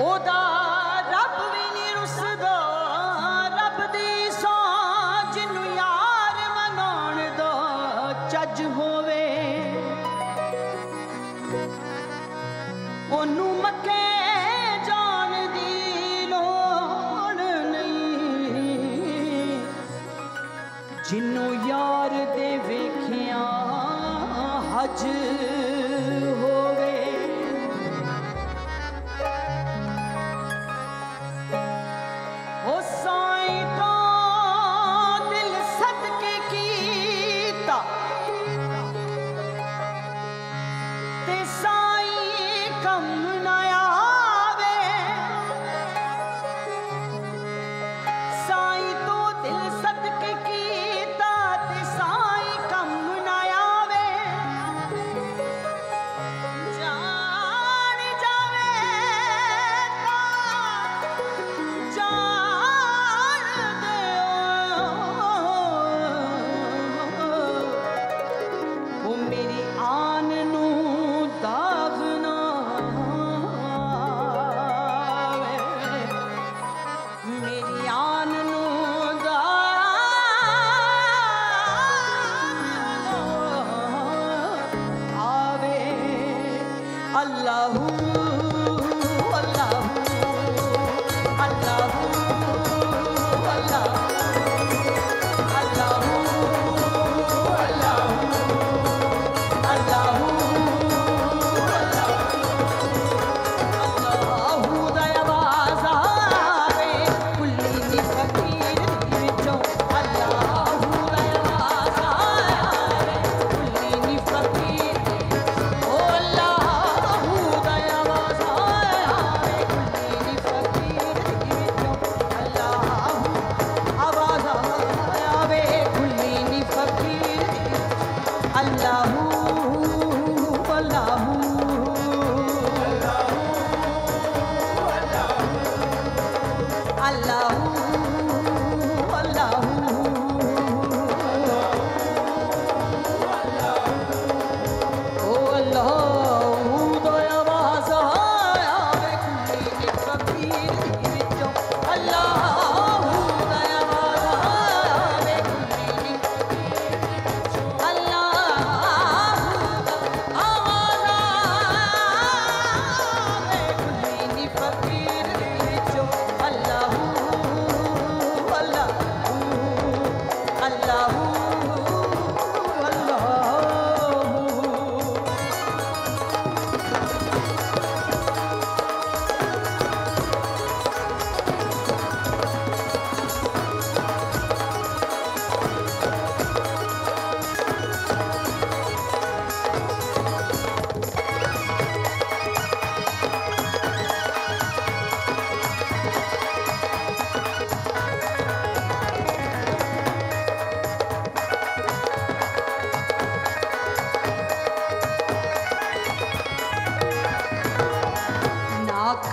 ਉਹਦਾ ਰੱਬ ਵੀ ਨਹੀਂ ਰੁੱਸਦਾ, ਰੱਬ ਦੀ ਸਾਂ ਜਿਹਨੂੰ ਯਾਰ ਮੰਗਾਉਣ ਦਾ ਚੱਜ ਹੋਵੇ। ਉਹਨੂੰ ਮੱਕੇ ਜਾਣ ਦੀ ਲੋੜ ਨਹੀਂ। ਜਿਹਨੂੰ ਯਾਰ ਦੇ ਵੇਖਿਆ ਹਜ ਹੋਵੇ।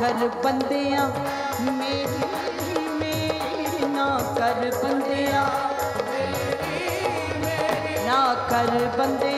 कर बंदिया मेरी मेरी ना कर बंदिया ना कर बंदिया।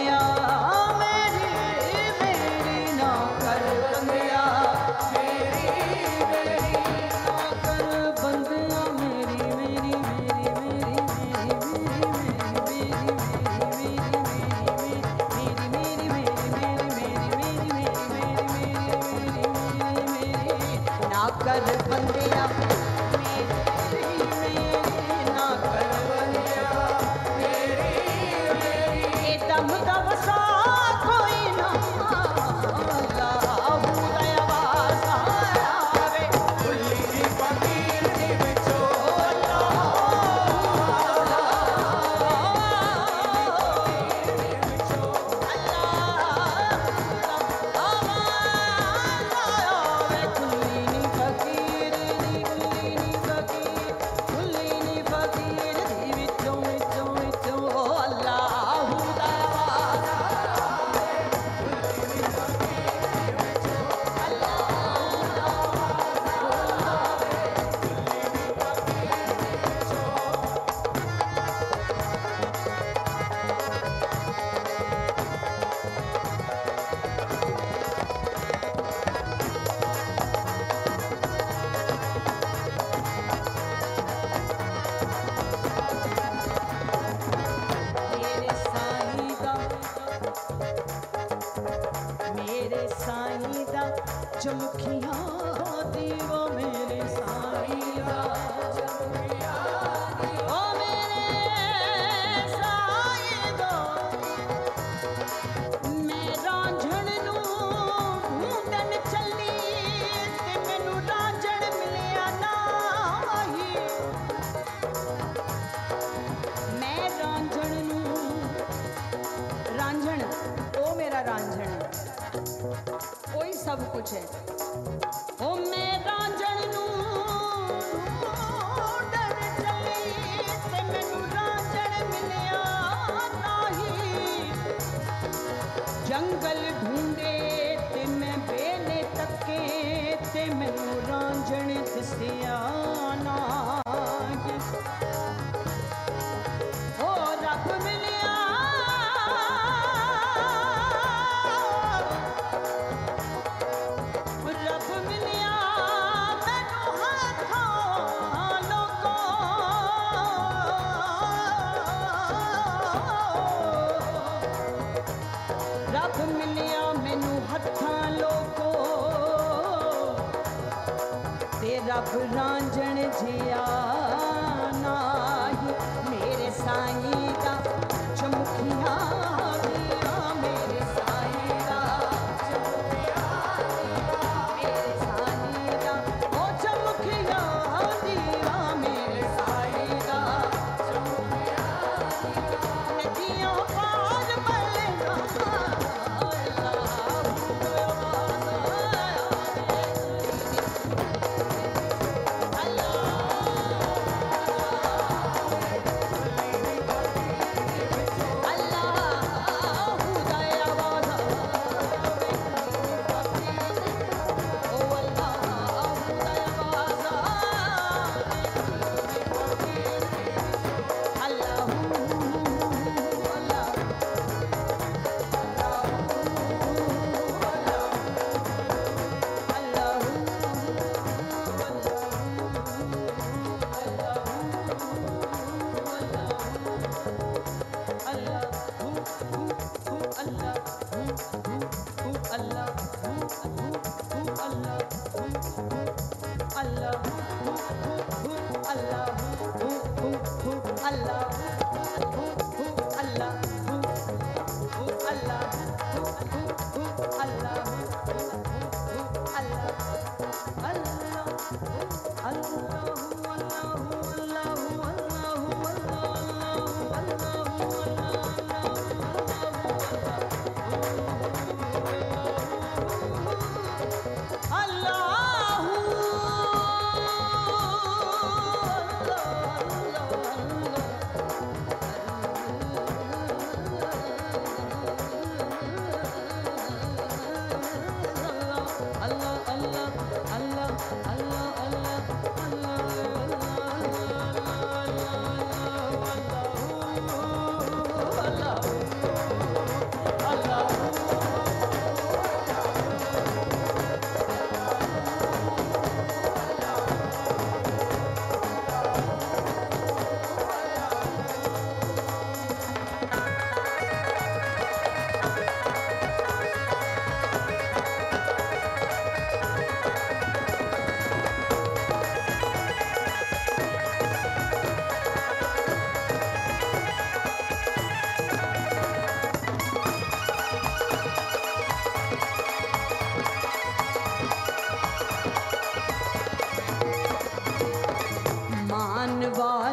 रांझण, ओ मेरा रांझण। कोई सब कुछ है। ओ मैं रांझण जंगल ढूंढे ते मैं बेले तके ते मैनू रांझण दिसिया ना रब रांझण जिया ना मेरे साईं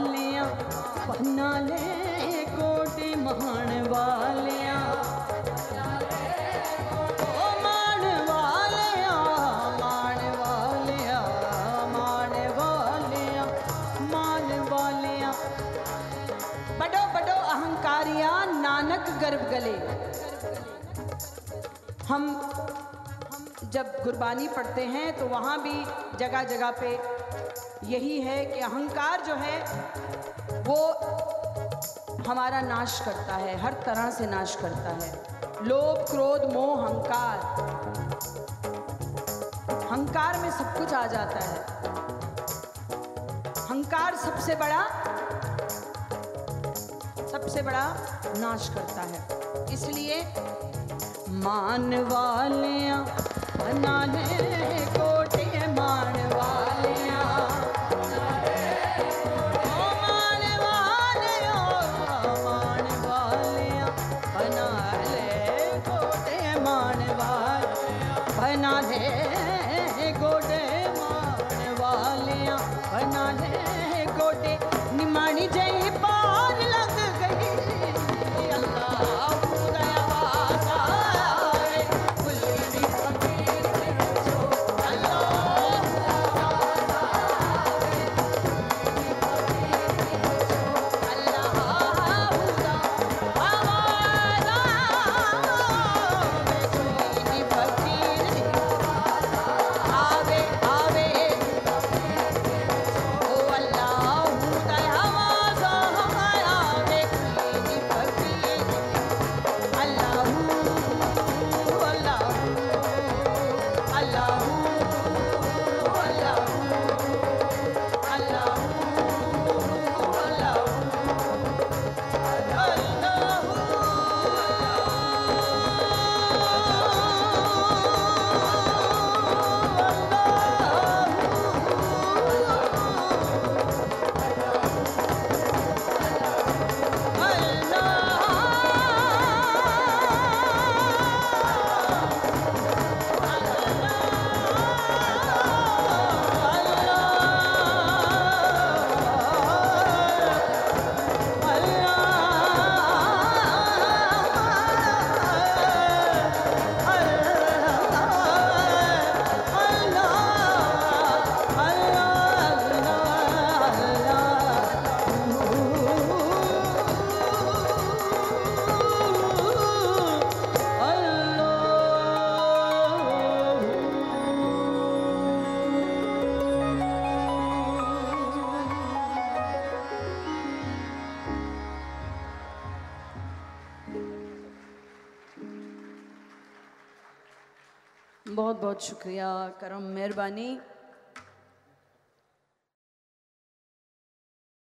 ਵਾਲਿਆਂ ਪੰਨਾ ਲੈ ਕੋਟੇ ਮਹਾਨ ਵਾਲਿਆਂ ਓ ਮਾਨ ਵਾਲਿਆਂ ਮਾਨ ਵਾਲਿਆਂ ਮਾਨ ਵਾਲਿਆਂ ਮਾਨ ਵਾਲਿਆਂ बड़ो बड़ो अहंकारिया नानक गर्भ गले हम जब गुरबानी पढ़ते हैं तो वहाँ भी जगह जगह पे यही है कि अहंकार जो है, वो हमारा नाश करता है, हर तरह से नाश करता है। लोभ, क्रोध, मोह, अहंकार। अहंकार में सब कुछ आ जाता है। अहंकार सबसे बड़ा सबसे बड़ा नाश करता है। इसलिए मान वाले को बहुत बहुत शुक्रिया करम मेहरबानी।